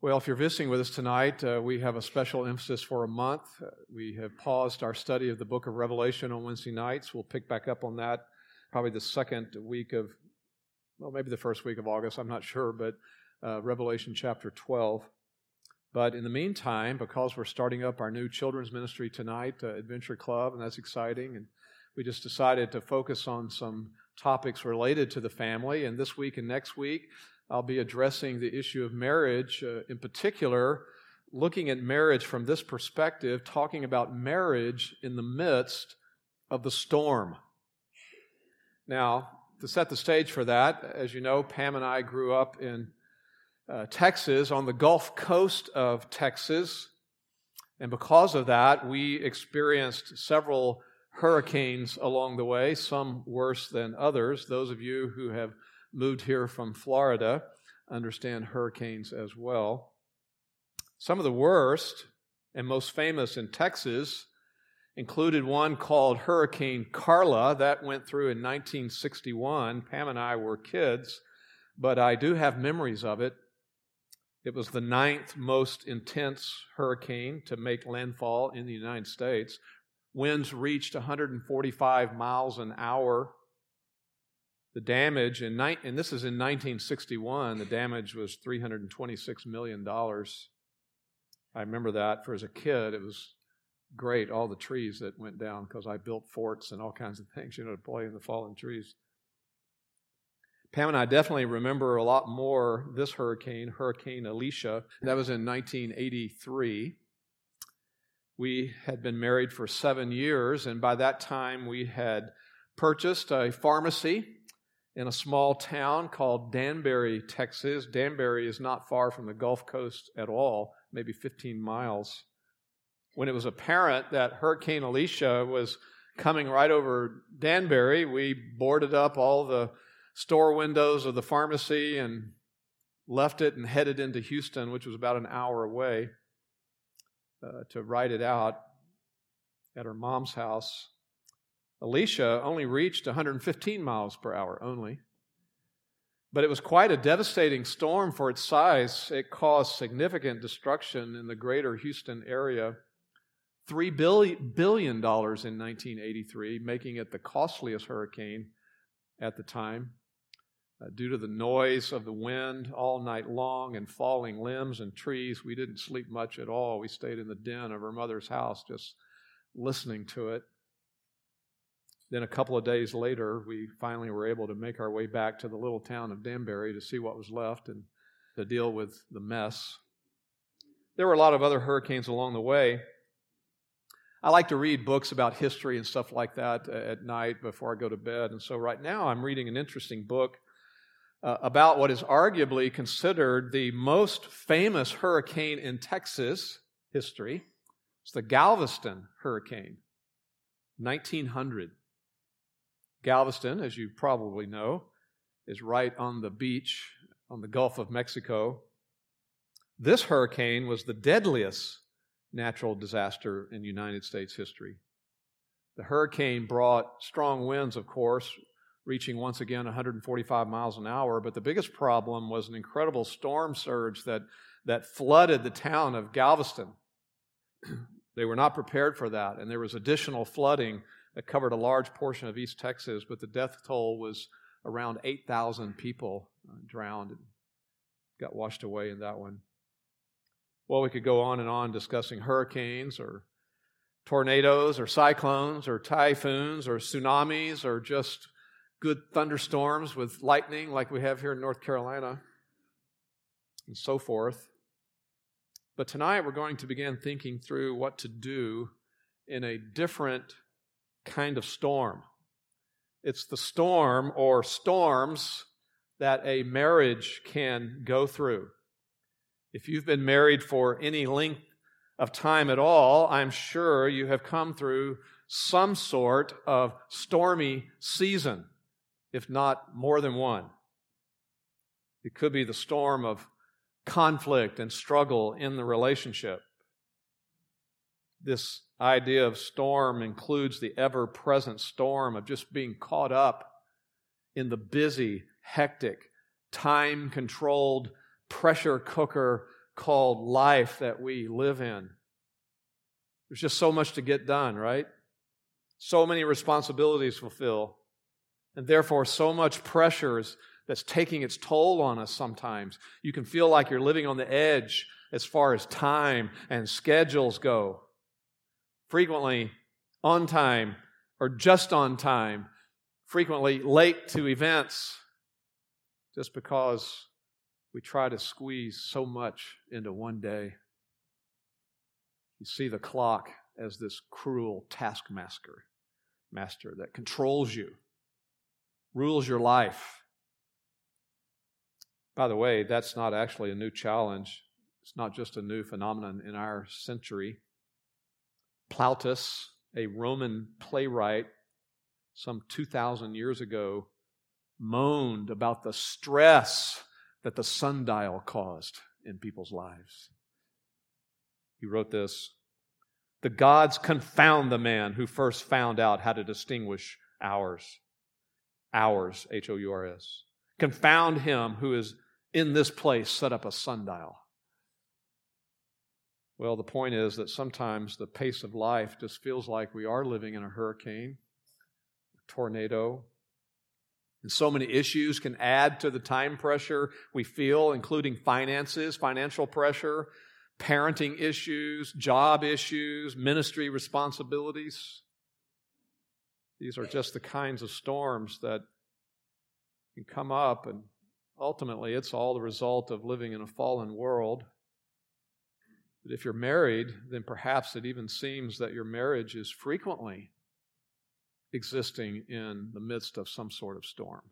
Well, if you're visiting with us tonight, uh, we have a special emphasis for a month. Uh, we have paused our study of the book of Revelation on Wednesday nights. We'll pick back up on that probably the second week of, well, maybe the first week of August, I'm not sure, but uh, Revelation chapter 12. But in the meantime, because we're starting up our new children's ministry tonight, uh, Adventure Club, and that's exciting, and we just decided to focus on some topics related to the family. And this week and next week, I'll be addressing the issue of marriage, uh, in particular, looking at marriage from this perspective, talking about marriage in the midst of the storm. Now, to set the stage for that, as you know, Pam and I grew up in uh, Texas, on the Gulf Coast of Texas. And because of that, we experienced several hurricanes along the way, some worse than others. Those of you who have moved here from Florida understand hurricanes as well. Some of the worst and most famous in Texas included one called Hurricane Carla that went through in 1961. Pam and I were kids, but I do have memories of it. It was the ninth most intense hurricane to make landfall in the United States. Winds reached 145 miles an hour the damage in and this is in 1961. The damage was 326 million dollars. I remember that for as a kid. It was great. All the trees that went down because I built forts and all kinds of things, you know, to play in the fallen trees. Pam and I definitely remember a lot more this hurricane, Hurricane Alicia. That was in 1983. We had been married for seven years, and by that time we had purchased a pharmacy in a small town called Danbury, Texas. Danbury is not far from the Gulf Coast at all, maybe 15 miles. When it was apparent that Hurricane Alicia was coming right over Danbury, we boarded up all the store windows of the pharmacy and left it and headed into Houston, which was about an hour away, uh, to ride it out at her mom's house. Alicia only reached 115 miles per hour only. But it was quite a devastating storm for its size. It caused significant destruction in the greater Houston area. $3 billion in 1983, making it the costliest hurricane at the time. Uh, due to the noise of the wind all night long and falling limbs and trees, we didn't sleep much at all. We stayed in the den of her mother's house just listening to it. Then a couple of days later, we finally were able to make our way back to the little town of Danbury to see what was left and to deal with the mess. There were a lot of other hurricanes along the way. I like to read books about history and stuff like that at night before I go to bed. And so right now I'm reading an interesting book uh, about what is arguably considered the most famous hurricane in Texas history. It's the Galveston hurricane, 1900. Galveston, as you probably know, is right on the beach on the Gulf of Mexico. This hurricane was the deadliest natural disaster in United States history. The hurricane brought strong winds, of course, reaching once again 145 miles an hour, but the biggest problem was an incredible storm surge that, that flooded the town of Galveston. they were not prepared for that, and there was additional flooding that covered a large portion of East Texas, but the death toll was around 8,000 people uh, drowned and got washed away in that one. Well, we could go on and on discussing hurricanes or tornadoes or cyclones or typhoons or tsunamis or just good thunderstorms with lightning like we have here in North Carolina and so forth. But tonight we're going to begin thinking through what to do in a different kind of storm. It's the storm or storms that a marriage can go through. If you've been married for any length of time at all, I'm sure you have come through some sort of stormy season, if not more than one. It could be the storm of conflict and struggle in the relationship. This idea of storm includes the ever present storm of just being caught up in the busy, hectic, time controlled pressure cooker called life that we live in. There's just so much to get done, right? So many responsibilities fulfill, and therefore so much pressure is, that's taking its toll on us sometimes. You can feel like you're living on the edge as far as time and schedules go. Frequently on time or just on time, frequently late to events, just because we try to squeeze so much into one day. You see the clock as this cruel taskmaster, master that controls you, rules your life. By the way, that's not actually a new challenge. It's not just a new phenomenon in our century. Plautus, a Roman playwright, some 2,000 years ago, moaned about the stress that the sundial caused in people's lives. He wrote this The gods confound the man who first found out how to distinguish hours. Hours, H O U R S. Confound him who is in this place set up a sundial. Well, the point is that sometimes the pace of life just feels like we are living in a hurricane, a tornado, and so many issues can add to the time pressure we feel, including finances, financial pressure, parenting issues, job issues, ministry responsibilities. These are just the kinds of storms that can come up, and ultimately, it's all the result of living in a fallen world. But if you're married, then perhaps it even seems that your marriage is frequently existing in the midst of some sort of storm.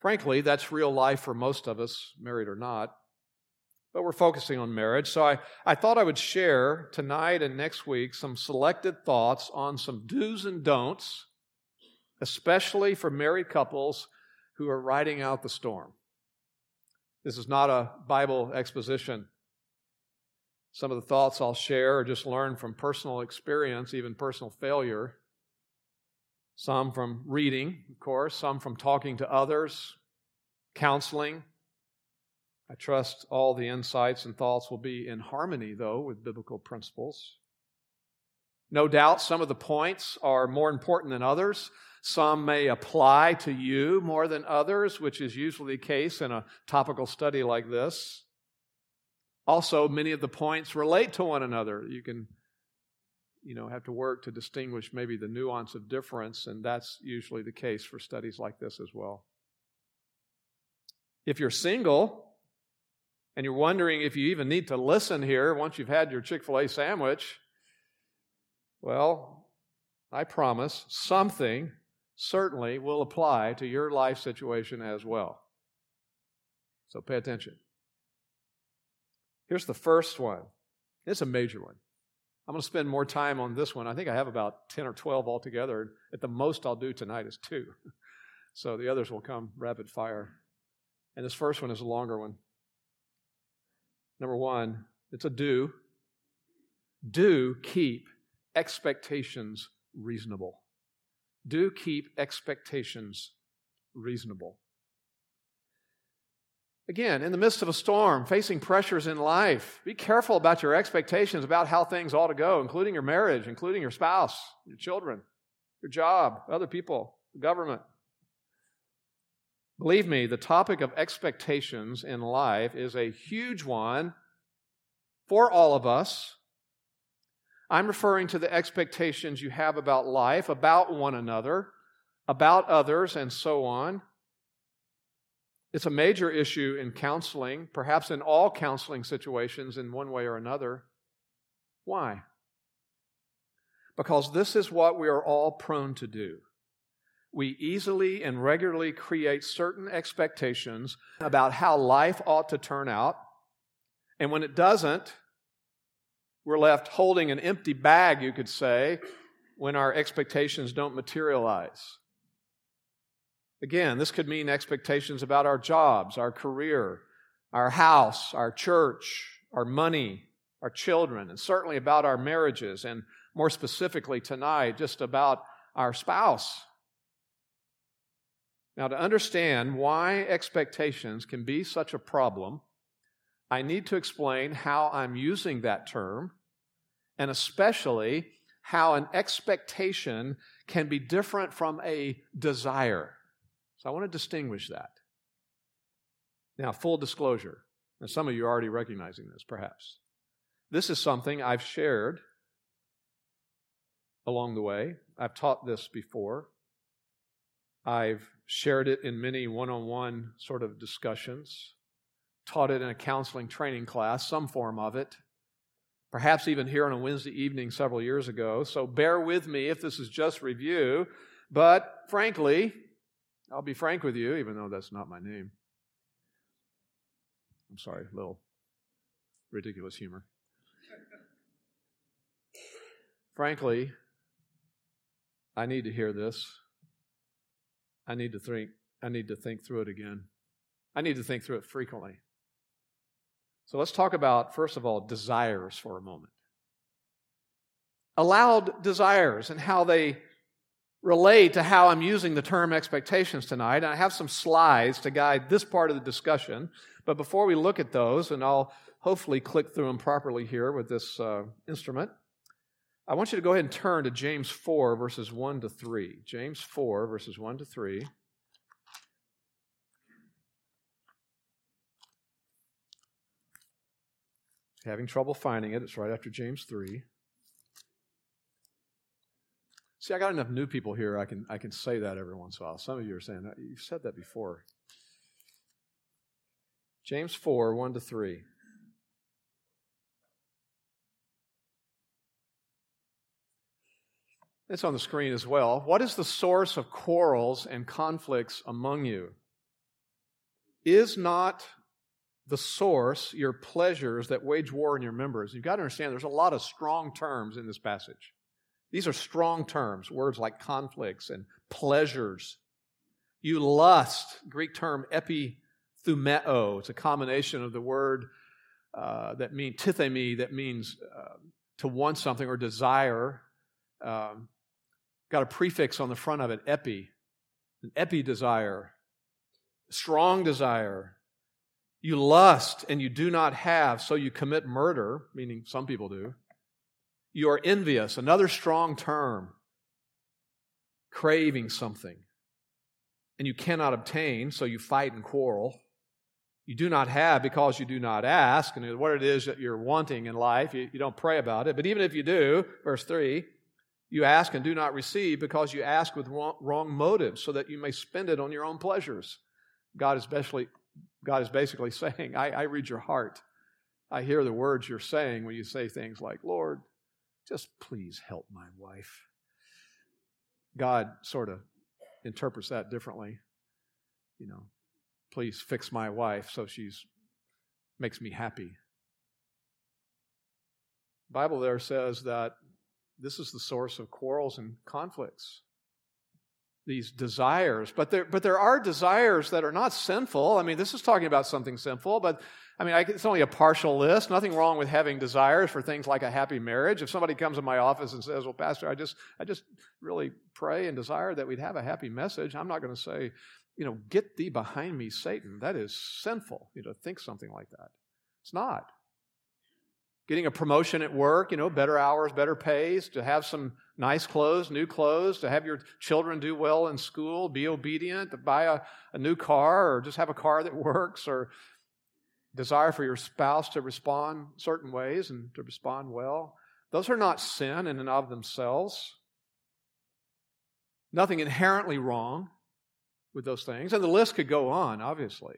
Frankly, that's real life for most of us, married or not. But we're focusing on marriage. So I, I thought I would share tonight and next week some selected thoughts on some do's and don'ts, especially for married couples who are riding out the storm. This is not a Bible exposition. Some of the thoughts I'll share are just learned from personal experience, even personal failure. Some from reading, of course, some from talking to others, counseling. I trust all the insights and thoughts will be in harmony, though, with biblical principles. No doubt some of the points are more important than others. Some may apply to you more than others, which is usually the case in a topical study like this. Also, many of the points relate to one another. You can, you know, have to work to distinguish maybe the nuance of difference, and that's usually the case for studies like this as well. If you're single and you're wondering if you even need to listen here once you've had your Chick fil A sandwich, well, I promise something certainly will apply to your life situation as well. So pay attention. Here's the first one. It's a major one. I'm going to spend more time on this one. I think I have about 10 or 12 altogether. At the most I'll do tonight is two. So the others will come rapid fire. And this first one is a longer one. Number one, it's a do. Do keep expectations reasonable. Do keep expectations reasonable. Again, in the midst of a storm, facing pressures in life, be careful about your expectations about how things ought to go, including your marriage, including your spouse, your children, your job, other people, the government. Believe me, the topic of expectations in life is a huge one for all of us. I'm referring to the expectations you have about life, about one another, about others, and so on. It's a major issue in counseling, perhaps in all counseling situations in one way or another. Why? Because this is what we are all prone to do. We easily and regularly create certain expectations about how life ought to turn out. And when it doesn't, we're left holding an empty bag, you could say, when our expectations don't materialize. Again, this could mean expectations about our jobs, our career, our house, our church, our money, our children, and certainly about our marriages, and more specifically tonight, just about our spouse. Now, to understand why expectations can be such a problem, I need to explain how I'm using that term, and especially how an expectation can be different from a desire. So I want to distinguish that. Now, full disclosure. Now, some of you are already recognizing this, perhaps. This is something I've shared along the way. I've taught this before. I've shared it in many one on one sort of discussions, taught it in a counseling training class, some form of it perhaps even here on a Wednesday evening several years ago. So bear with me if this is just review. But frankly, I'll be frank with you, even though that's not my name. I'm sorry, a little ridiculous humor. frankly, I need to hear this. I need to think I need to think through it again. I need to think through it frequently. So let's talk about, first of all, desires for a moment. Allowed desires and how they relate to how I'm using the term expectations tonight. And I have some slides to guide this part of the discussion. But before we look at those, and I'll hopefully click through them properly here with this uh, instrument, I want you to go ahead and turn to James 4, verses 1 to 3. James 4, verses 1 to 3. having trouble finding it, it's right after James 3. See, I got enough new people here, I can, I can say that every once in a while. Some of you are saying, You've said that before. James 4, 1 to 3. It's on the screen as well. What is the source of quarrels and conflicts among you? Is not the source, your pleasures that wage war in your members. You've got to understand there's a lot of strong terms in this passage. These are strong terms, words like conflicts and pleasures. You lust, Greek term epithumeo. It's a combination of the word uh, that means tithemi, that means uh, to want something or desire. Um, got a prefix on the front of it, epi, an epi desire, strong desire, you lust and you do not have, so you commit murder, meaning some people do. You are envious, another strong term, craving something. And you cannot obtain, so you fight and quarrel. You do not have because you do not ask, and what it is that you're wanting in life, you, you don't pray about it. But even if you do, verse 3, you ask and do not receive because you ask with wrong, motives, so that you may spend it on your own pleasures. God especially God is basically saying, I, I read your heart. I hear the words you're saying when you say things like, Lord, just please help my wife. God sort of interprets that differently. You know, please fix my wife so she's makes me happy. Bible there says that this is the source of quarrels and conflicts these desires. But there, but there are desires that are not sinful. I mean, this is talking about something sinful, but I mean, I, it's only a partial list. Nothing wrong with having desires for things like a happy marriage. If somebody comes in my office and says, "Well, Pastor, I just, I just really pray and desire that we'd have a happy message," I'm not going to say, you know, "Get thee behind me, Satan." That is sinful. You know, think something like that. It's not getting a promotion at work, you know, better hours, better pays, to have some nice clothes, new clothes, to have your children do well in school, be obedient, to buy a, a new car, or just have a car that works, or desire for your spouse to respond certain ways and to respond well. Those are not sin in and of themselves. Nothing inherently wrong with those things. And the list could go on, obviously.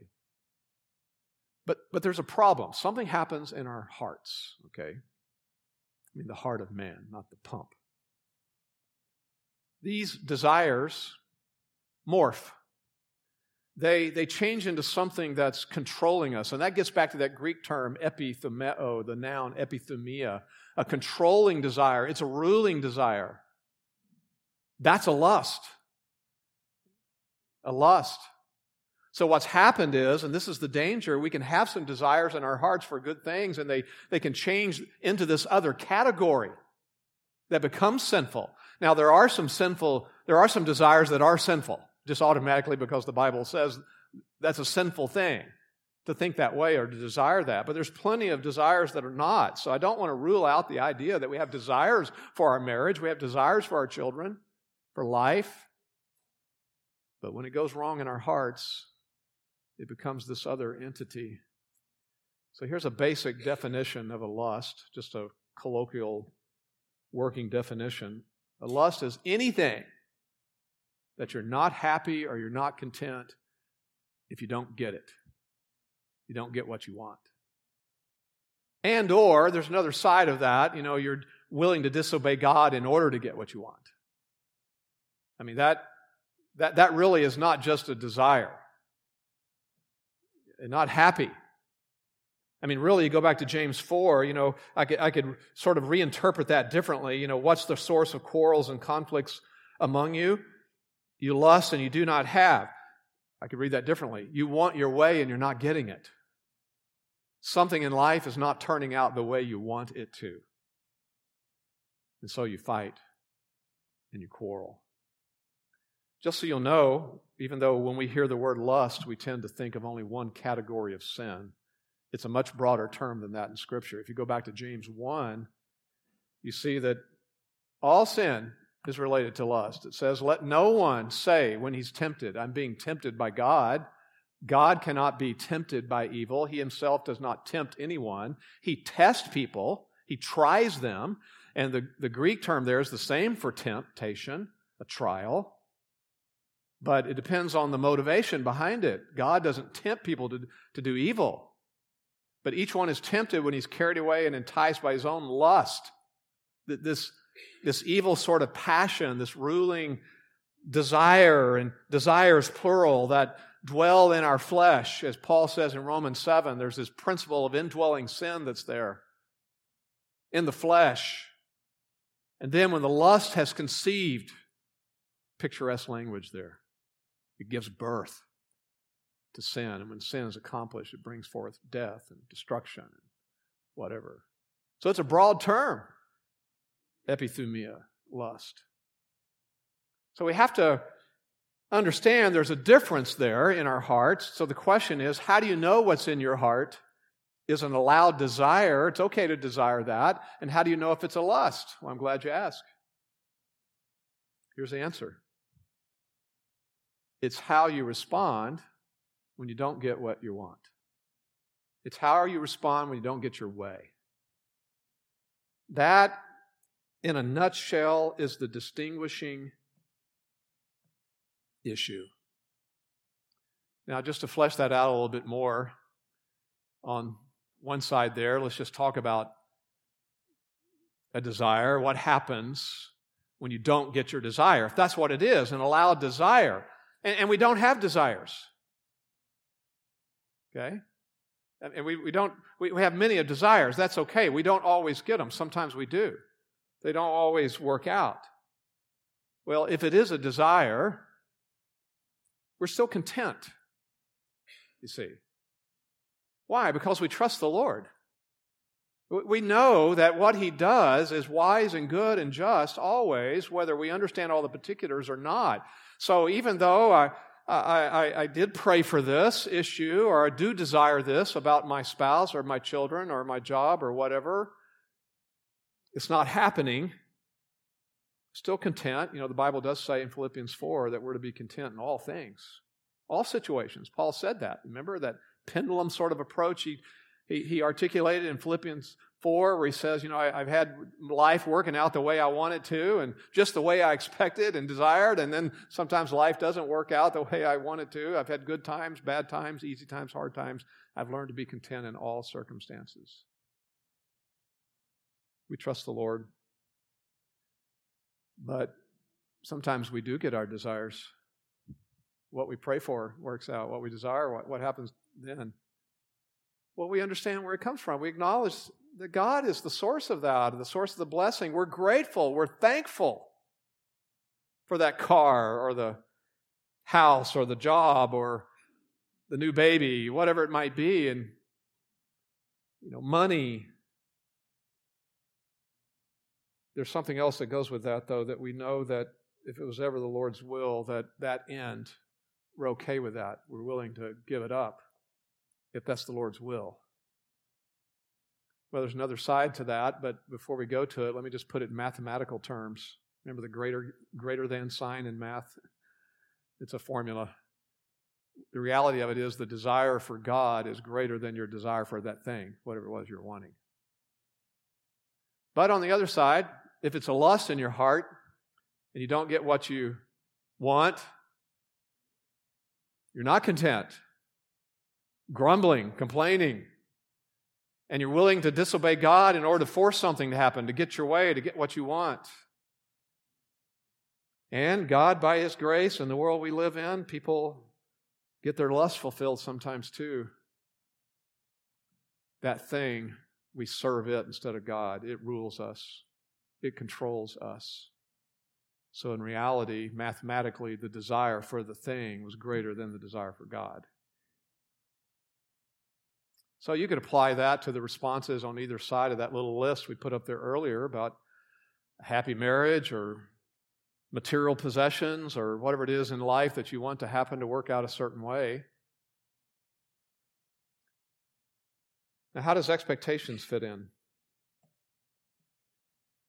But, but there's a problem. Something happens in our hearts, okay? I mean, the heart of man, not the pump. These desires morph. They, they change into something that's controlling us. And that gets back to that Greek term, epithumeo, the noun epithumia, a controlling desire. It's a ruling desire. That's a lust. A lust. So what's happened is, and this is the danger, we can have some desires in our hearts for good things and they, they can change into this other category that becomes sinful. Now there are some sinful, there are some desires that are sinful, just automatically because the Bible says that's a sinful thing. to think that way or to desire that, but there's plenty of desires that are not. So I don't want to rule out the idea that we have desires for our marriage, we have desires for our children, for life. But when it goes wrong in our hearts, it becomes this other entity. So here's a basic definition of a lust, just a colloquial working definition. A lust is anything that you're not happy or you're not content if you don't get it. You don't get what you want. And or there's another side of that, you know, you're willing to disobey God in order to get what you want. I mean that that that really is not just a desire. not happy. I mean, really, you go back to James 4, you know, I could, I could sort of reinterpret that differently. You know, what's the source of quarrels and conflicts among you? You lust and you do not have. I could read that differently. You want your way and you're not getting it. Something in life is not turning out the way you want it to. And so you fight and you quarrel. Just so you'll know, even though when we hear the word lust, we tend to think of only one category of sin, it's a much broader term than that in Scripture. If you go back to James 1, you see that all sin is related to lust. It says, Let no one say when he's tempted, I'm being tempted by God. God cannot be tempted by evil. He himself does not tempt anyone. He tests people, he tries them. And the, the Greek term there is the same for temptation, a trial. But it depends on the motivation behind it. God doesn't tempt people to, to do evil. But each one is tempted when he's carried away and enticed by his own lust. This, this evil sort of passion, this ruling desire, and desires plural, that dwell in our flesh. As Paul says in Romans 7, there's this principle of indwelling sin that's there in the flesh. And then when the lust has conceived, picturesque language there, it gives birth to sin. And when sin is accomplished, it brings forth death and destruction and whatever. So it's a broad term epithumia, lust. So we have to understand there's a difference there in our hearts. So the question is how do you know what's in your heart is an allowed desire? It's okay to desire that. And how do you know if it's a lust? Well, I'm glad you asked. Here's the answer it's how you respond when you don't get what you want. It's how you respond when you don't get your way. That, in a nutshell, is the distinguishing issue. Now, just to flesh that out a little bit more, on one side there, let's just talk about a desire. What happens when you don't get your desire? If that's what it is, an allowed desire. And, and we don't have desires. Okay? And we, we don't, we, we have many of desires. That's okay. We don't always get them. Sometimes we do. They don't always work out. Well, if it is a desire, we're still content, you see. Why? Because we trust the Lord. We know that what He does is wise and good and just always, whether we understand all the particulars or not. So even though I, I, I, I, did pray for this issue, or I do desire this about my spouse or my children or my job or whatever. It's not happening. Still content. You know, the Bible does say in Philippians 4 that we're to be content in all things, all situations. Paul said that. Remember that pendulum sort of approach he, he, he articulated in Philippians 4, where he says, You know, I, have had life working out the way I wanted to and just the way I expected and desired. And then sometimes life doesn't work out the way I wanted to. I've had good times, bad times, easy times, hard times. I've learned to be content in all circumstances. We trust the Lord. But sometimes we do get our desires. What we pray for works out. What we desire, what, what happens then? Well, we understand where it comes from. We acknowledge that God is the source of that, the source of the blessing. We're grateful, we're thankful for that car or the house or the job or the new baby, whatever it might be, and you know, money. There's something else that goes with that, though, that we know that if it was ever the Lord's will, that that end, we're okay with that. We're willing to give it up. if that's the Lord's will. Well, there's another side to that, but before we go to it, let me just put it in mathematical terms. Remember the greater, greater than sign in math? It's a formula. The reality of it is the desire for God is greater than your desire for that thing, whatever it was you're wanting. But on the other side, if it's a lust in your heart and you don't get what you want, you're not content, grumbling, complaining, and you're willing to disobey God in order to force something to happen, to get your way, to get what you want. And God, by His grace and the world we live in, people get their lust fulfilled sometimes too. That thing, we serve it instead of God. It rules us, it controls us. So, in reality, mathematically, the desire for the thing was greater than the desire for God. So, you could apply that to the responses on either side of that little list we put up there earlier about happy marriage or material possessions or whatever it is in life that you want to happen to work out a certain way. Now, how does expectations fit in?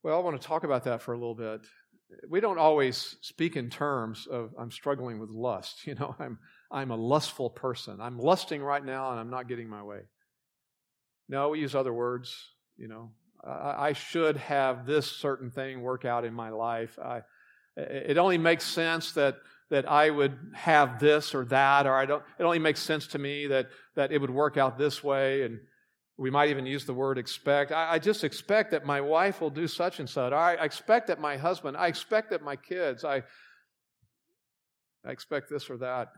Well, I want to talk about that for a little bit we don't always speak in terms of I'm struggling with lust. You know, I'm I'm a lustful person. I'm lusting right now and I'm not getting my way. No, we use other words. You know, I, I should have this certain thing work out in my life. I, it only makes sense that that I would have this or that, or I don't. It only makes sense to me that that it would work out this way, and we might even use the word expect. I, I, just expect that my wife will do such and such. I, I expect that my husband, I expect that my kids, I, I expect this or that.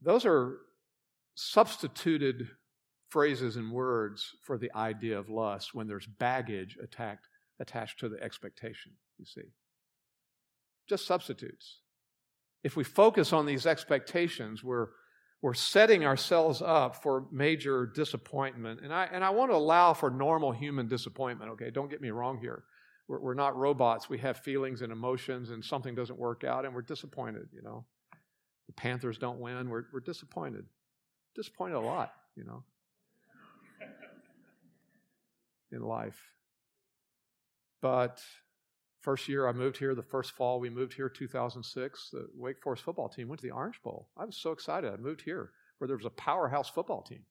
Those are substituted phrases and words for the idea of lust when there's baggage attacked, attached to the expectation, you see. Just substitutes. If we focus on these expectations, we're we're setting ourselves up for major disappointment. And I, and I want to allow for normal human disappointment, okay? Don't get me wrong here. We're, we're not robots. We have feelings and emotions, and something doesn't work out, and we're disappointed, you know? The Panthers don't win. We're, we're disappointed. Disappointed a lot, you know, in life. But First year I moved here, the first fall we moved here, 2006, the Wake Forest football team went to the Orange Bowl. I was so excited. I moved here where there was a powerhouse football team.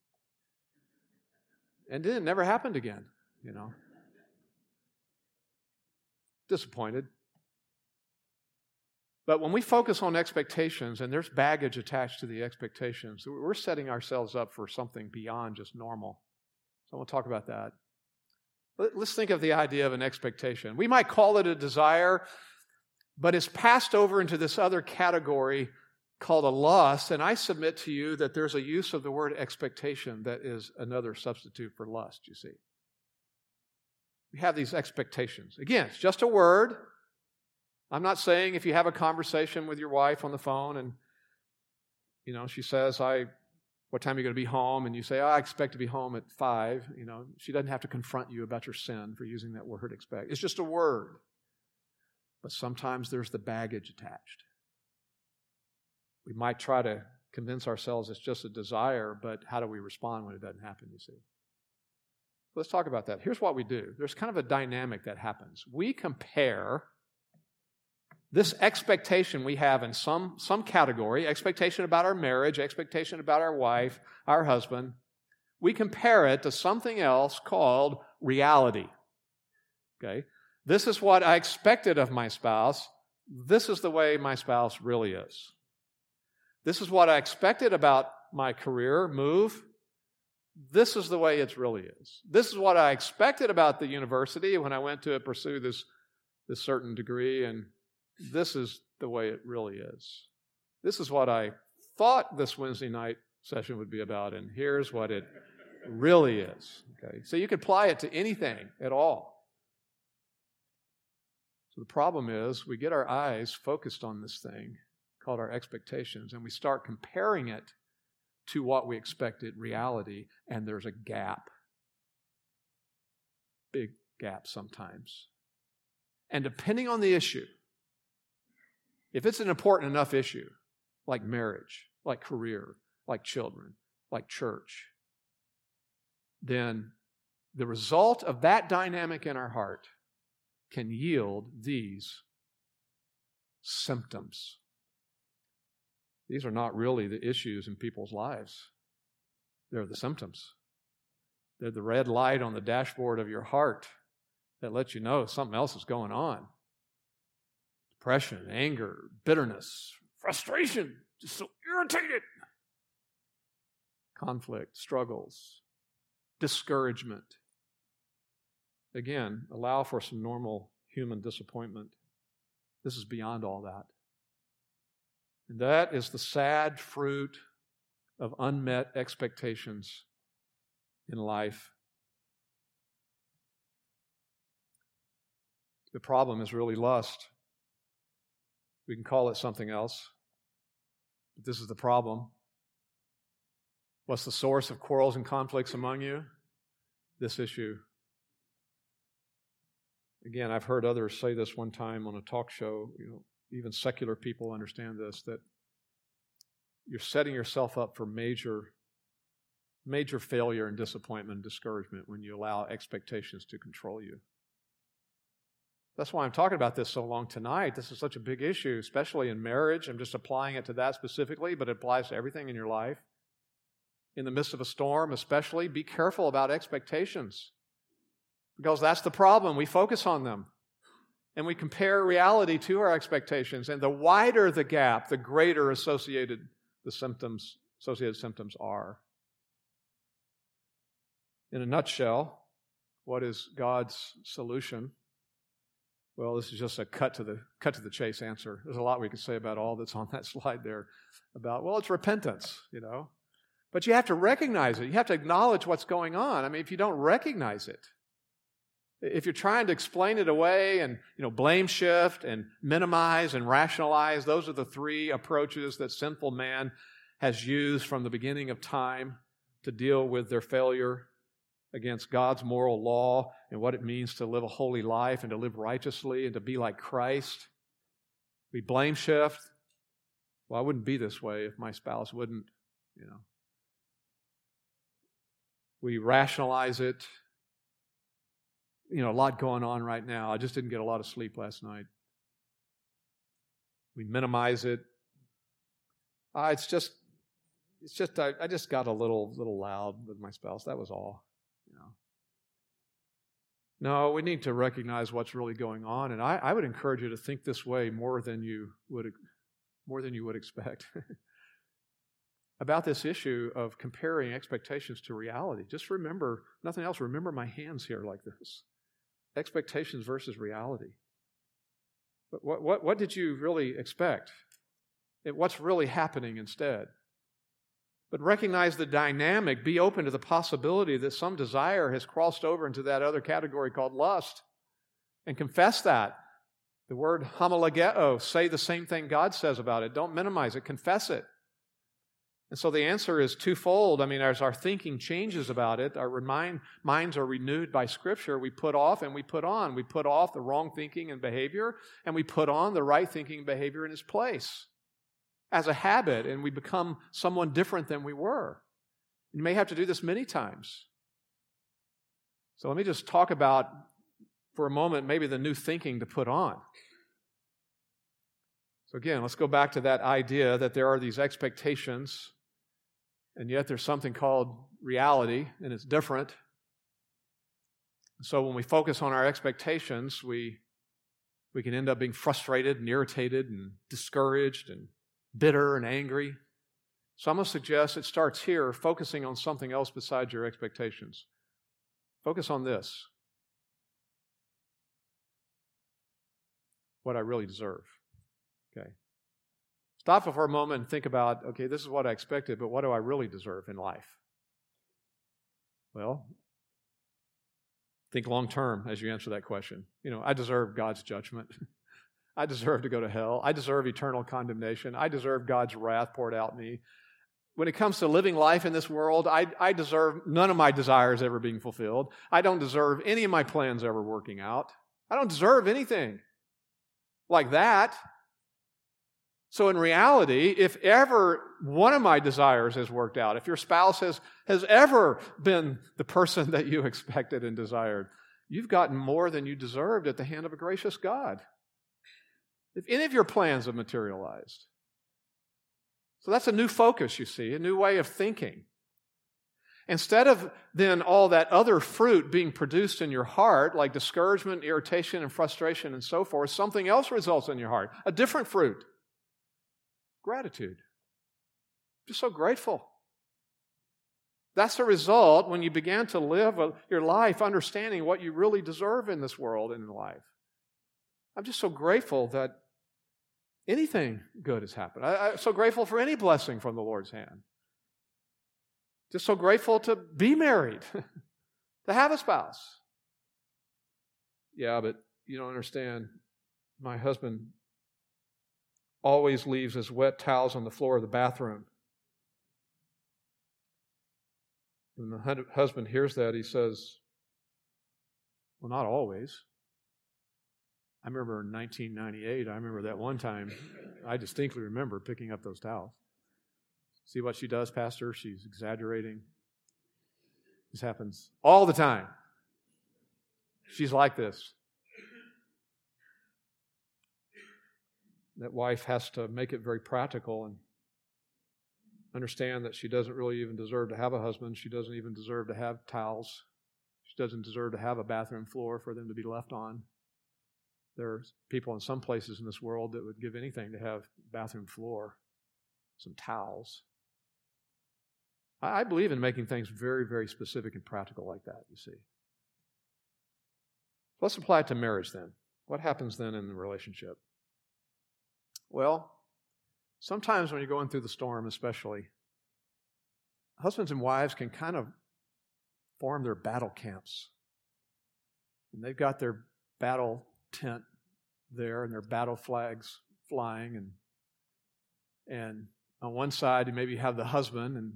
And then it never happened again, you know. Disappointed. But when we focus on expectations and there's baggage attached to the expectations, we're setting ourselves up for something beyond just normal. So I want to talk about that. Let's think of the idea of an expectation. We might call it a desire, but it's passed over into this other category called a lust. And I submit to you that there's a use of the word expectation that is another substitute for lust, you see. We have these expectations. Again, it's just a word. I'm not saying if you have a conversation with your wife on the phone and you know, she says, I what time are you going to be home? And you say, oh, I expect to be home at five. You know, she doesn't have to confront you about your sin for using that word expect. It's just a word. But sometimes there's the baggage attached. We might try to convince ourselves it's just a desire, but how do we respond when it doesn't happen, you see? Let's talk about that. Here's what we do there's kind of a dynamic that happens. We compare this expectation we have in some, some category expectation about our marriage, expectation about our wife, our husband we compare it to something else called reality. Okay? This is what I expected of my spouse. This is the way my spouse really is. This is what I expected about my career move. This is the way it really is. This is what I expected about the university when I went to pursue this, this certain degree, and this is the way it really is. This is what I thought this Wednesday night session would be about, and here's what it really is. Okay, so you can apply it to anything at all. So the problem is we get our eyes focused on this thing called our expectations, and we start comparing it to what we expected reality, and there's a gap. Big gap sometimes. And depending on the issue, if it's an important enough issue, like marriage, like career, like children, like church, then the result of that dynamic in our heart can yield these symptoms. These are not really the issues in people's lives, they're the symptoms. They're the red light on the dashboard of your heart that lets you know something else is going on. Depression, anger, bitterness, frustration, just so irritated. Conflict, struggles, discouragement. Again, allow for some normal human disappointment. This is beyond all that. And that is the sad fruit of unmet expectations in life. The problem is really lust. We can call it something else, but this is the problem. What's the source of quarrels and conflicts among you? This issue. Again, I've heard others say this one time on a talk show, you know, even secular people understand this that you're setting yourself up for major major failure and disappointment and discouragement when you allow expectations to control you. That's why I'm talking about this so long tonight. This is such a big issue, especially in marriage. I'm just applying it to that specifically, but it applies to everything in your life. In the midst of a storm, especially, be careful about expectations because that's the problem. We focus on them and we compare reality to our expectations. And the wider the gap, the greater associated the symptoms, associated symptoms are. In a nutshell, what is God's solution? Well, this is just a cut to the cut to the chase answer. There's a lot we could say about all that's on that slide there about well, it's repentance, you know. But you have to recognize it. You have to acknowledge what's going on. I mean, if you don't recognize it, if you're trying to explain it away and you know blame shift and minimize and rationalize, those are the three approaches that sinful man has used from the beginning of time to deal with their failure against God's moral law and what it means to live a holy life and to live righteously and to be like Christ. We blame shift. Well, I wouldn't be this way if my spouse wouldn't, you know. We rationalize it. You know, a lot going on right now. I just didn't get a lot of sleep last night. We minimize it. Uh, it's just, it's just I, I just got a little, little loud with my spouse. That was all. No, we need to recognize what's really going on, and I, I would encourage you to think this way more than you would more than you would expect about this issue of comparing expectations to reality. Just remember, nothing else. Remember my hands here like this: expectations versus reality. But what what what did you really expect? What's really happening instead? But recognize the dynamic. Be open to the possibility that some desire has crossed over into that other category called lust. And confess that. The word homologeo, say the same thing God says about it. Don't minimize it, confess it. And so the answer is twofold. I mean, as our thinking changes about it, our remind, minds are renewed by Scripture. We put off and we put on. We put off the wrong thinking and behavior, and we put on the right thinking and behavior in its place as a habit and we become someone different than we were. You may have to do this many times. So let me just talk about, for a moment, maybe the new thinking to put on. So again, let's go back to that idea that there are these expectations, and yet there's something called reality, and it's different. So when we focus on our expectations, we, we can end up being frustrated and irritated and discouraged and bitter and angry. So I'm going to suggest it starts here, focusing on something else besides your expectations. Focus on this what I really deserve. Okay. Stop for a moment and think about okay, this is what I expected, but what do I really deserve in life? Well, think long term as you answer that question. You know, I deserve God's judgment. I deserve to go to hell. I deserve eternal condemnation. I deserve God's wrath poured out me. When it comes to living life in this world, I, I deserve none of my desires ever being fulfilled. I don't deserve any of my plans ever working out. I don't deserve anything like that. So, in reality, if ever one of my desires has worked out, if your spouse has, has ever been the person that you expected and desired, you've gotten more than you deserved at the hand of a gracious God. If any of your plans have materialized. So, that's a new focus, you see, a new way of thinking. Instead of then all that other fruit being produced in your heart, like discouragement, irritation, and frustration, and so forth, something else results in your heart, a different fruit Gratitude. Just so grateful. That's the result when you began to live your life understanding what you really deserve in this world and in life. I'm just so grateful that anything good has happened. I, am so grateful for any blessing from the Lord's hand. Just so grateful to be married, to have a spouse. Yeah, but you don't understand. My husband always leaves his wet towels on the floor of the bathroom. When the husband hears that, he says, Well, not always. I remember in 1998, I remember that one time, I distinctly remember picking up those towels. See what she does, Pastor? She's exaggerating. This happens all the time. She's like this. that wife has to make it very practical and understand that she doesn't really even deserve to have a husband. She doesn't even deserve to have towels. She doesn't deserve to have a bathroom floor for them to be left on. There are people in some places in this world that would give anything to have bathroom floor, some towels. I believe in making things very, very specific and practical like that, you see. Let's apply it to marriage then. What happens then in the relationship? Well, sometimes when you're going through the storm, especially, husbands and wives can kind of form their battle camps. And they've got their battle tent there and their battle flags flying and and on one side you maybe have the husband and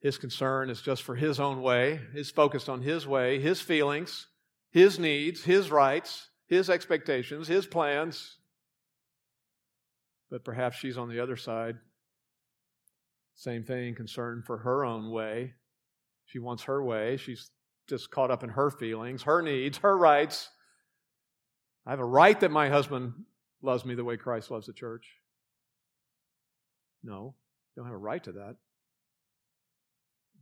his concern is just for his own way, is focused on his way, his feelings, his needs, his rights, his expectations, his plans, but perhaps she's on the other side. Same thing, concerned for her own way. She wants her way. She's just caught up in her feelings, her needs, her rights. I have a right that my husband loves me the way Christ loves the church. No, you don't have a right to that.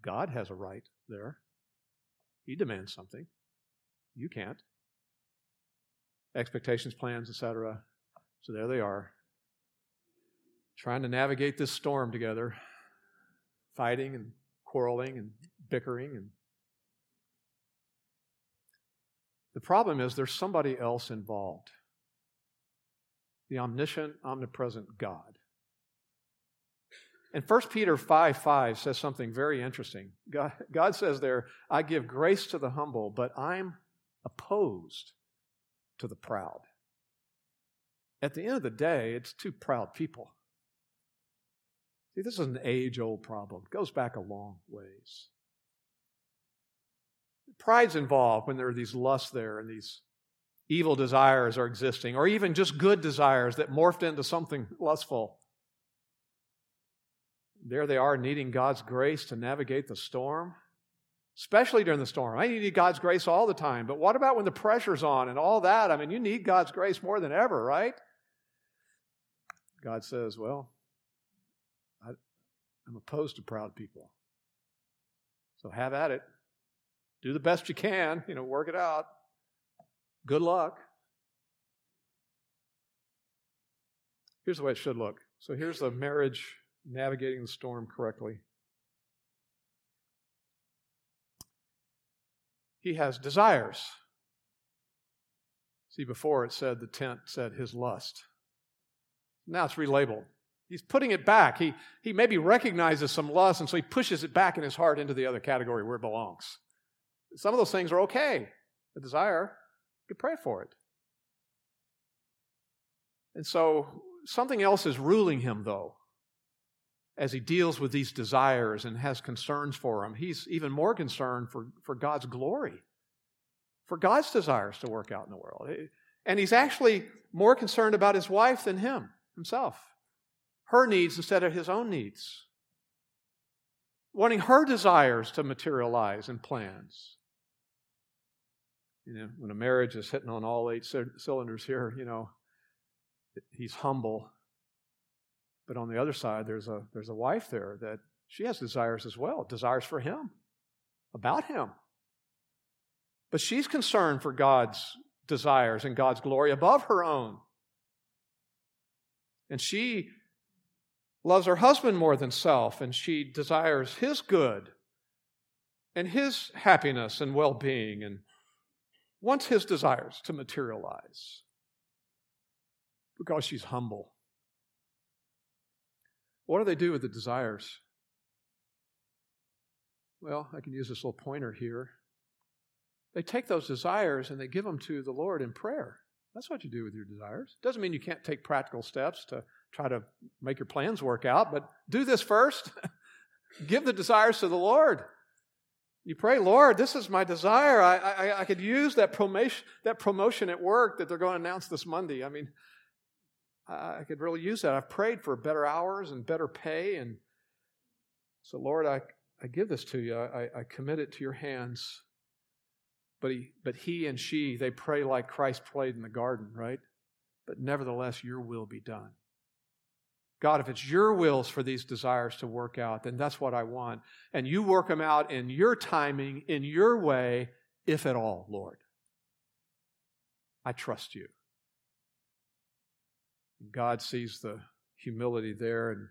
God has a right there. He demands something. You can't. Expectations, plans, etc. So there they are trying to navigate this storm together, fighting and quarreling and bickering and the problem is there's somebody else involved. The omniscient, omnipresent God. And 1 Peter 5 5 says something very interesting. God, God says there, I give grace to the humble, but I'm opposed to the proud. At the end of the day, it's two proud people. See, this is an age old problem, it goes back a long ways. Pride's involved when there are these lusts there and these evil desires are existing, or even just good desires that morphed into something lustful. There they are needing God's grace to navigate the storm, especially during the storm. I need God's grace all the time, but what about when the pressure's on and all that? I mean, you need God's grace more than ever, right? God says, well, I'm opposed to proud people. So have at it. Do the best you can, you know, work it out. Good luck. Here's the way it should look. So here's the marriage navigating the storm correctly. He has desires. See, before it said the tent said his lust. Now it's relabeled. He's putting it back. He, he maybe recognizes some lust, and so he pushes it back in his heart into the other category where it belongs. Some of those things are okay. The desire, you pray for it. And so something else is ruling him, though, as he deals with these desires and has concerns for them. He's even more concerned for, for God's glory, for God's desires to work out in the world. Eh, and he's actually more concerned about his wife than him himself. her needs instead of his own needs, wanting her desires to materialize in plans. You know, when a marriage is hitting on all eight c- cylinders here, you know, he's humble. But on the other side, there's a, there's a wife there that she has desires as well, desires for him, about him. But she's concerned for God's desires and God's glory above her own. And she loves her husband more than self, and she desires his good and his happiness and well being and wants his desires to materialize because she's humble. What do they do with the desires? Well, I can use this little pointer here. They take those desires and they give them to the Lord in prayer. That's what you do with your desires. Doesn't mean you can't take practical steps to try to make your plans work out, but do this first. give the desires to the Lord. You pray, Lord, this is my desire. I, I, I could use that promotion, that promotion at work that they're going to announce this Monday. I mean, I could really use that. I've prayed for better hours and better pay. And so, Lord, I, I give this to you. I, I commit it to your hands. But he, but he and she, they pray like Christ prayed in the garden, right? But nevertheless, your will be done. God, if it's your wills for these desires to work out, then that's what I want. And you work them out in your timing, in your way, if at all, Lord. I trust you. God sees the humility there, and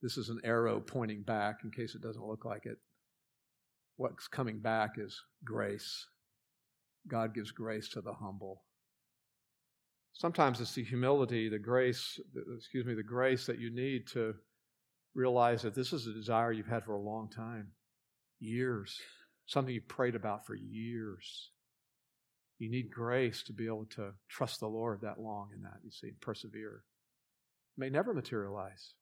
this is an arrow pointing back in case it doesn't look like it. What's coming back is grace. God gives grace to the humble. Sometimes it's the humility, the grace, excuse me, the grace that you need to realize that this is a desire you've had for a long time, years, something you've prayed about for years. You need grace to be able to trust the Lord that long in that, you see, persevere. It may never materialize.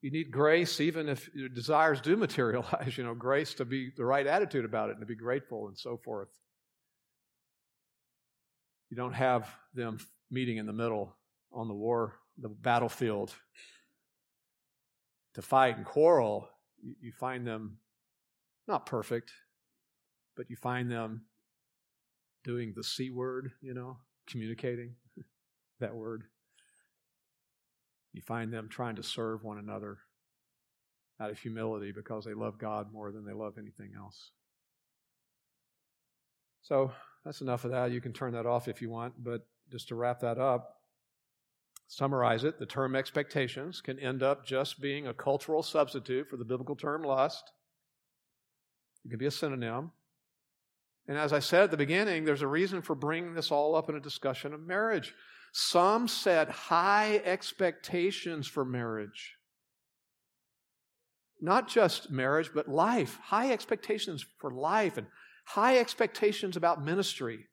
You need grace even if your desires do materialize, you know, grace to be the right attitude about it and to be grateful and so forth. You don't have them meeting in the middle on the war, the battlefield to fight and quarrel. You find them not perfect, but you find them doing the C word, you know, communicating that word. You find them trying to serve one another out of humility because they love God more than they love anything else. So that's enough of that. You can turn that off if you want, but just to wrap that up, summarize it, the term expectations can end up just being a cultural substitute for the biblical term lust. It can be a synonym. And as I said at the beginning, there's a reason for bringing this all up in a discussion of marriage. Some set high expectations for marriage. Not just marriage, but life. High expectations for life and high expectations about ministry.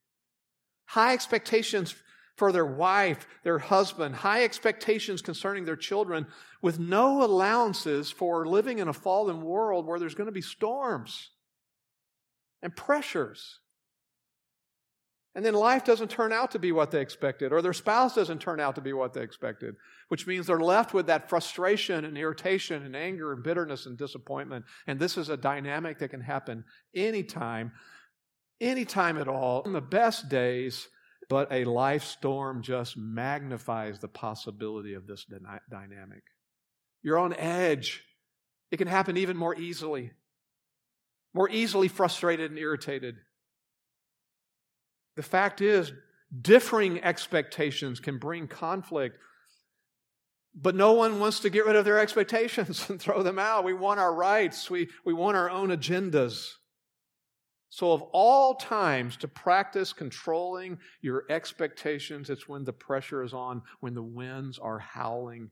High expectations for their wife, their husband, high expectations concerning their children, with no allowances for living in a fallen world where there's going to be storms and pressures. And then life doesn't turn out to be what they expected, or their spouse doesn't turn out to be what they expected, which means they're left with that frustration and irritation and anger and bitterness and disappointment. And this is a dynamic that can happen anytime, anytime at all, in the best days, but a life storm just magnifies the possibility of this dynamic. You're on edge. It can happen even more easily more easily frustrated and irritated. The fact is, differing expectations can bring conflict, but no one wants to get rid of their expectations and throw them out. We want our rights, we, we want our own agendas. So, of all times to practice controlling your expectations, it's when the pressure is on, when the winds are howling.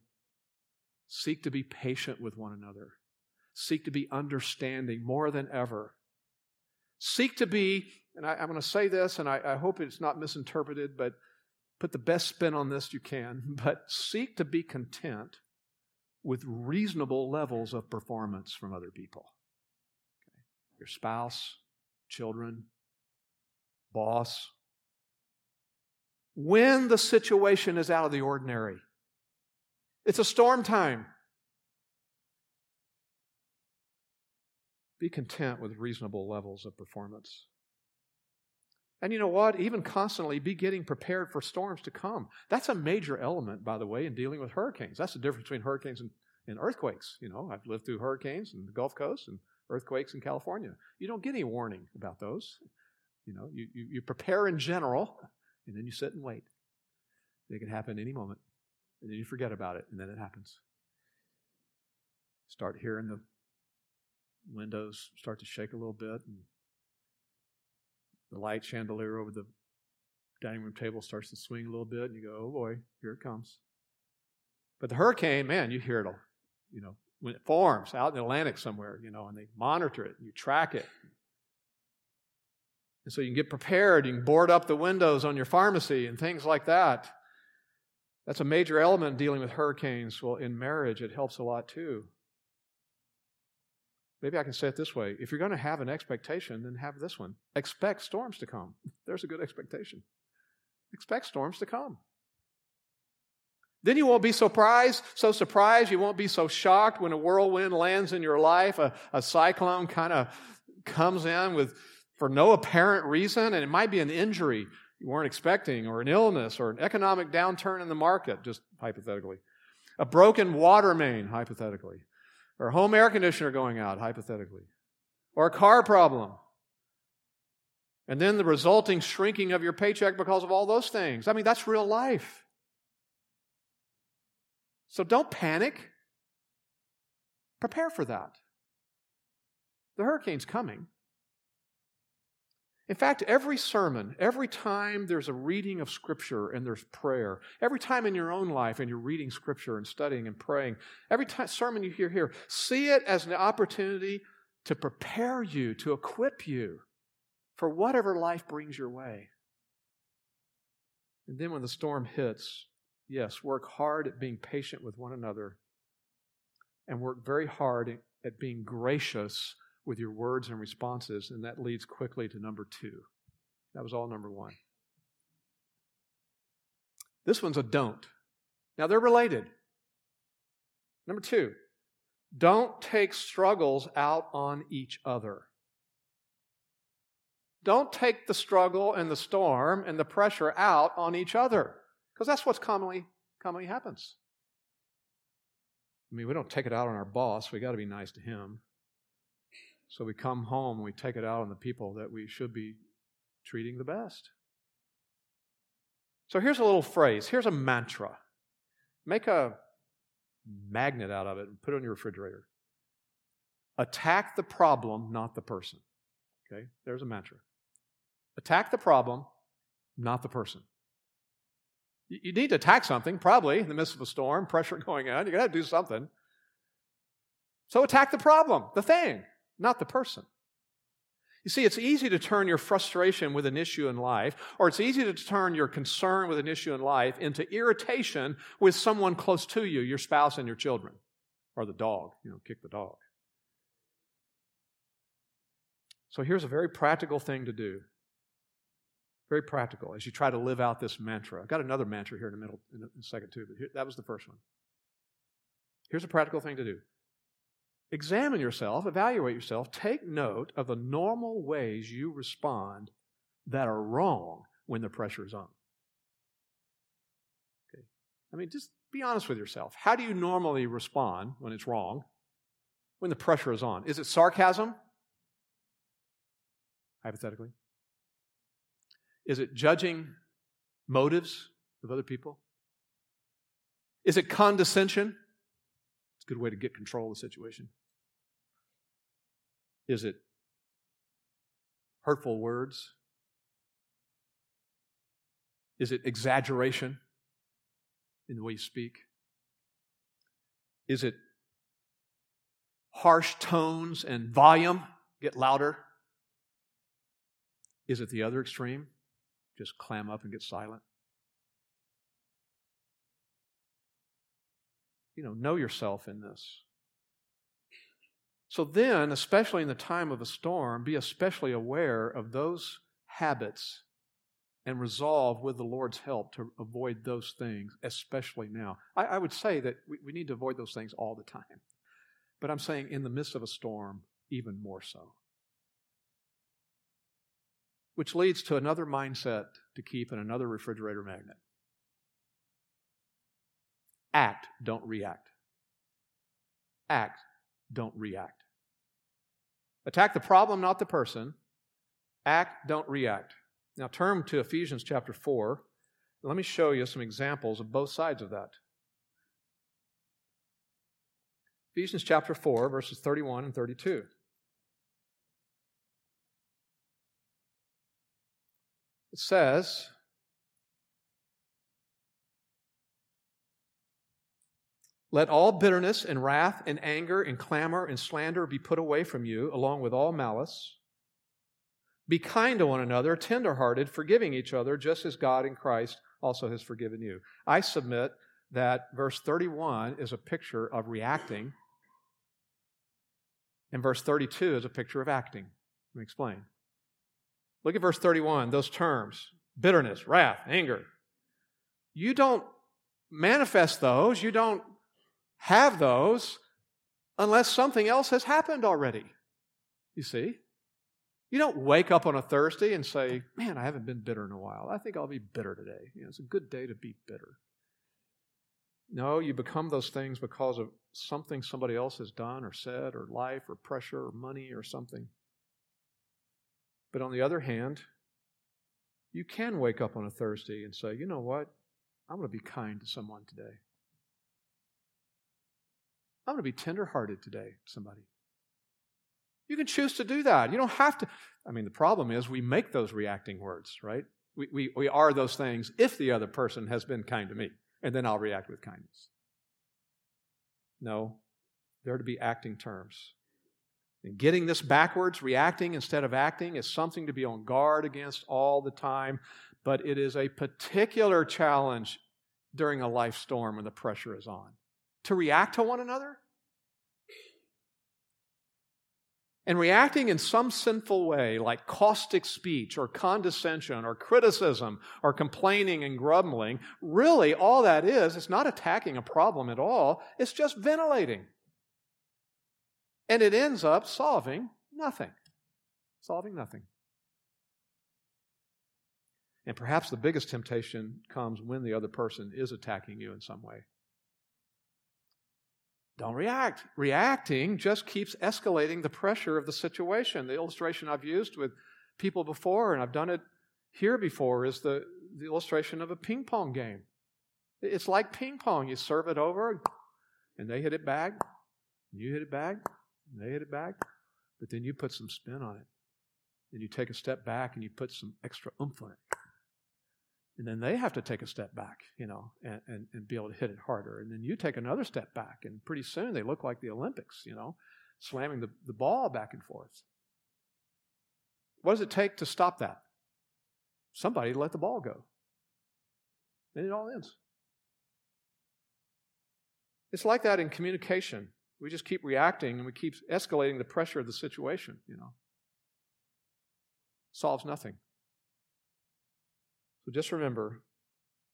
Seek to be patient with one another. Seek to be understanding more than ever. Seek to be, and I, am going to say this, and I, I hope it's not misinterpreted, but put the best spin on this you can, but seek to be content with reasonable levels of performance from other people. Okay. Your spouse, children, boss. When the situation is out of the ordinary, It's a storm time. Be content with reasonable levels of performance. And you know what? Even constantly be getting prepared for storms to come. That's a major element, by the way, in dealing with hurricanes. That's the difference between hurricanes and, and earthquakes. You know, I've lived through hurricanes in the Gulf Coast and earthquakes in California. You don't get any warning about those. You know, you, you, you prepare in general, and then you sit and wait. It can happen any moment. And then you forget about it, and then it happens. Start hearing the windows start to shake a little bit, and the light chandelier over the dining room table starts to swing a little bit, and you go, oh boy, here it comes. But the hurricane, man, you hear it, you know, when it forms out in the Atlantic somewhere, you know, and they monitor it, and you track it. And so you can get prepared, you can board up the windows on your pharmacy and things like that. That's a major element in dealing with hurricanes. Well, in marriage, it helps a lot too. Maybe I can say it this way if you're going to have an expectation, then have this one. Expect storms to come. There's a good expectation. Expect storms to come. Then you won't be surprised, so surprised, you won't be so shocked when a whirlwind lands in your life, a, a cyclone kind of comes in with for no apparent reason, and it might be an injury you weren't expecting, or an illness, or an economic downturn in the market, just hypothetically. A broken water main, hypothetically or home air conditioner going out, hypothetically, or a car problem. And then the resulting shrinking of your paycheck because of all those things. I mean, that's real life. So don't panic. Prepare for that. The hurricane's coming. In fact, every sermon, every time there's a reading of Scripture and there's prayer, every time in your own life and you're reading Scripture and studying and praying, every time, sermon you hear here, see it as an opportunity to prepare you, to equip you for whatever life brings your way. And then when the storm hits, yes, work hard at being patient with one another and work very hard at being gracious with your words and responses, and that leads quickly to number two. That was all number one. This one's a don't. Now they're related. Number two, don't take struggles out on each other. Don't take the struggle and the storm and the pressure out on each other, because that's what's commonly commonly happens. I mean, we don't take it out on our boss. We got to be nice to him. So we come home and we take it out on the people that we should be treating the best. So here's a little phrase. Here's a mantra. Make a magnet out of it and put it on your refrigerator. Attack the problem, not the person. Okay? There's a mantra. Attack the problem, not the person. You need to attack something, probably in the midst of a storm, pressure going on. You're going to do something. So attack the problem, the thing, not the person. You see, it's easy to turn your frustration with an issue in life, or it's easy to turn your concern with an issue in life into irritation with someone close to you, your spouse and your children, or the dog. You know, kick the dog. So here's a very practical thing to do. Very practical as you try to live out this mantra. I've got another mantra here in the middle, in a second too, but here, that was the first one. Here's a practical thing to do Examine yourself, evaluate yourself, take note of the normal ways you respond that are wrong when the pressure is on. Okay. I mean, just be honest with yourself. How do you normally respond when it's wrong? When the pressure is on? Is it sarcasm? Hypothetically. Is it judging motives of other people? Is it condescension? It's a good way to get control of the situation. Is it hurtful words? Is it exaggeration in the way you speak? Is it harsh tones and volume get louder? Is it the other extreme? Just clam up and get silent? You know, know yourself in this. So then, especially in the time of a storm, be especially aware of those habits and resolve with the Lord's help to avoid those things, especially now. I, I would say that we, we need to avoid those things all the time. But I'm saying in the midst of a storm, even more so. Which leads to another mindset to keep in another refrigerator magnet act, don't react. Act, don't react. Attack the problem, not the person. Act, don't react. Now turn to Ephesians chapter 4. Let me show you some examples of both sides of that. Ephesians chapter 4, verses 31 and 32. It says, Let all bitterness and wrath and anger and clamor and slander be put away from you, along with all malice. Be kind to one another, tenderhearted, forgiving each other, just as God in Christ also has forgiven you. I submit that verse 31 is a picture of reacting, and verse 32 is a picture of acting. Let me explain. Look at verse 31, those terms bitterness, wrath, anger. You don't manifest those, you don't have those unless something else has happened already. You see? You don't wake up on a Thursday and say, Man, I haven't been bitter in a while. I think I'll be bitter today. You know, it's a good day to be bitter. No, you become those things because of something somebody else has done or said or life or pressure or money or something. But on the other hand, you can wake up on a Thursday and say, you know what? I'm going to be kind to someone today. I'm going to be tenderhearted today, somebody. You can choose to do that. You don't have to. I mean, the problem is we make those reacting words, right? We, we, we are those things if the other person has been kind to me, and then I'll react with kindness. No, they're to be acting terms. And getting this backwards, reacting instead of acting, is something to be on guard against all the time, but it is a particular challenge during a life storm when the pressure is on to react to one another? And reacting in some sinful way, like caustic speech or condescension or criticism or complaining and grumbling, really all that is, it's not attacking a problem at all, it's just ventilating. And it ends up solving nothing. Solving nothing. And perhaps the biggest temptation comes when the other person is attacking you in some way. Don't react. Reacting just keeps escalating the pressure of the situation. The illustration I've used with people before, and I've done it here before, is the, the illustration of a ping pong game. It's like ping pong. You serve it over, and they hit it back, and you hit it back, and they hit it back, but then you put some spin on it. And you take a step back and you put some extra oomph on it and then they have to take a step back, you know, and, and, and, be able to hit it harder. And then you take another step back, and pretty soon they look like the Olympics, you know, slamming the, the ball back and forth. What does it take to stop that? Somebody let the ball go. And it all ends. It's like that in communication. We just keep reacting and we keep escalating the pressure of the situation, you know. Solves nothing. So just remember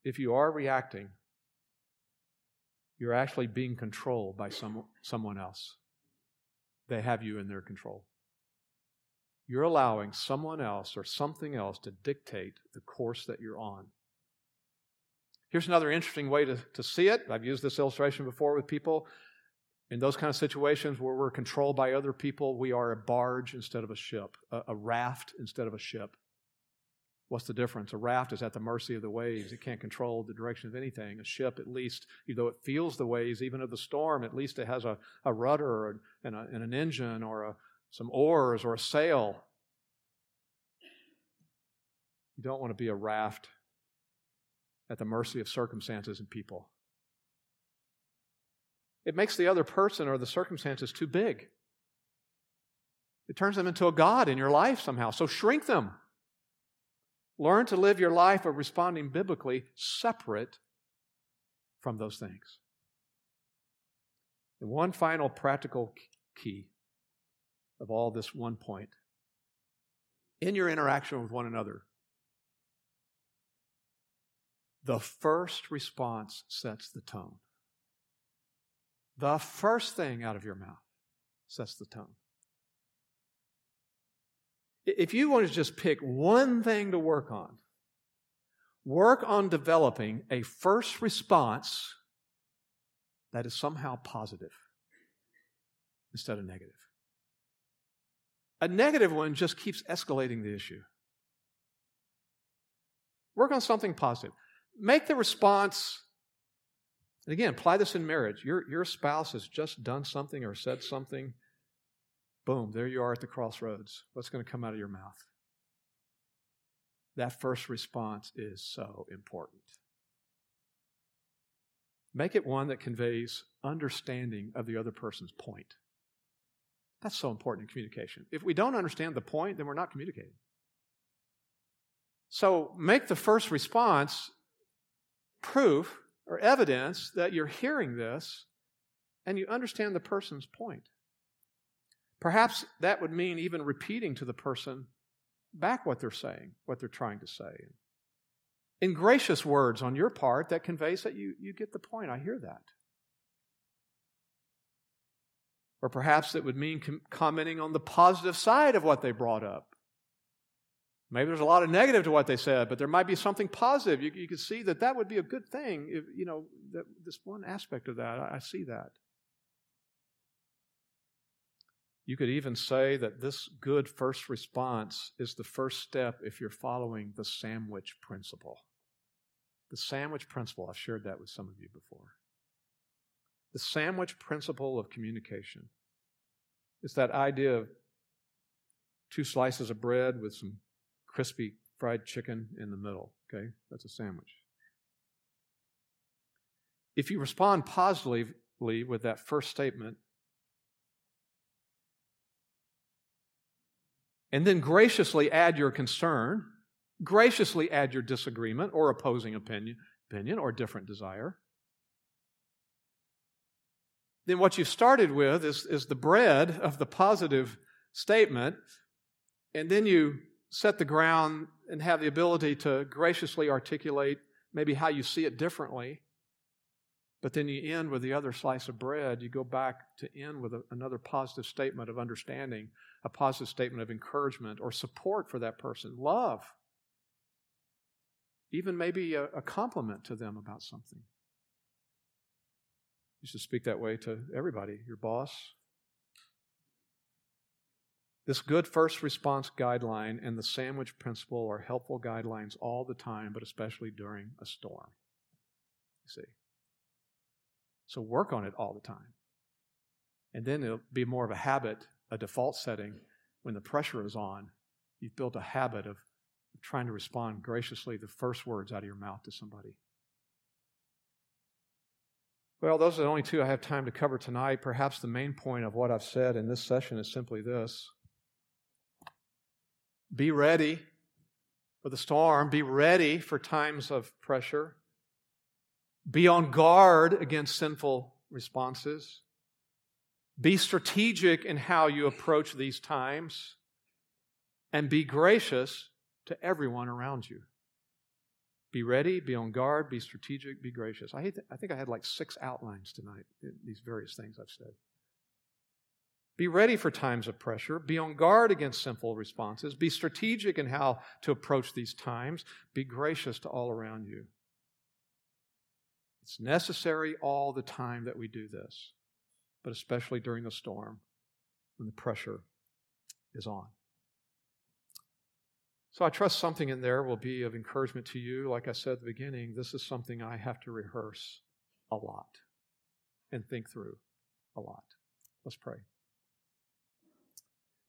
if you are reacting, you're actually being controlled by some, someone else. They have you in their control. You're allowing someone else or something else to dictate the course that you're on. Here's another interesting way to, to see it. I've used this illustration before with people. In those kind of situations where we're controlled by other people, we are a barge instead of a ship, a, a raft instead of a ship. What's the difference? A raft is at the mercy of the waves. It can't control the direction of anything. A ship, at least, though it feels the waves, even of the storm, at least it has a, a rudder and, a, and an engine or a, some oars or a sail. You don't want to be a raft at the mercy of circumstances and people. It makes the other person or the circumstances too big. It turns them into a God in your life somehow. So shrink them. Learn to live your life of responding biblically separate from those things. And one final practical key of all this one point in your interaction with one another, The first response sets the tone. The first thing out of your mouth sets the tone. If you want to just pick one thing to work on, work on developing a first response that is somehow positive instead of negative. A negative one just keeps escalating the issue. Work on something positive. Make the response, and again, apply this in marriage. Your, your spouse has just done something or said something. Boom, there you are at the crossroads. What's going to come out of your mouth? That first response is so important. Make it one that conveys understanding of the other person's point. That's so important in communication. If we don't understand the point, then we're not communicating. So make the first response proof or evidence that you're hearing this and you understand the person's point. Perhaps that would mean even repeating to the person back what they're saying, what they're trying to say. In gracious words on your part that conveys that you, you get the point. I hear that. Or perhaps it would mean com- commenting on the positive side of what they brought up. Maybe there's a lot of negative to what they said, but there might be something positive. You, you could see that that would be a good thing. If, you know, that, this one aspect of that, I, I see that. You could even say that this good first response is the first step if you're following the sandwich principle. The sandwich principle, I've shared that with some of you before. The sandwich principle of communication is that idea of two slices of bread with some crispy fried chicken in the middle. Okay? That's a sandwich. If you respond positively with that first statement, and then graciously add your concern, graciously add your disagreement or opposing opinion, opinion or different desire. Then what you started with is, is the bread of the positive statement, and then you set the ground and have the ability to graciously articulate maybe how you see it differently. But then you end with the other slice of bread. You go back to end with a, another positive statement of understanding a positive statement of encouragement or support for that person, love, even maybe a, a compliment to them about something. You should speak that way to everybody, your boss. This good first response guideline and the sandwich principle are helpful guidelines all the time, but especially during a storm. You see. So work on it all the time. And then it'll be more of a habit a default setting when the pressure is on, you've built a habit of trying to respond graciously the first words out of your mouth to somebody. Well, those are the only two I have time to cover tonight. Perhaps the main point of what I've said in this session is simply this Be ready for the storm, be ready for times of pressure, be on guard against sinful responses. Be strategic in how you approach these times and be gracious to everyone around you. Be ready, be on guard, be strategic, be gracious. I, hate I think I had like six outlines tonight, eh, these various things I've said. Be ready for times of pressure. Be on guard against sinful responses. Be strategic in how to approach these times. Be gracious to all around you. It's necessary all the time that we do this but especially during the storm when the pressure is on. So I trust something in there will be of encouragement to you. Like I said at the beginning, this is something I have to rehearse a lot and think through a lot. Let's pray.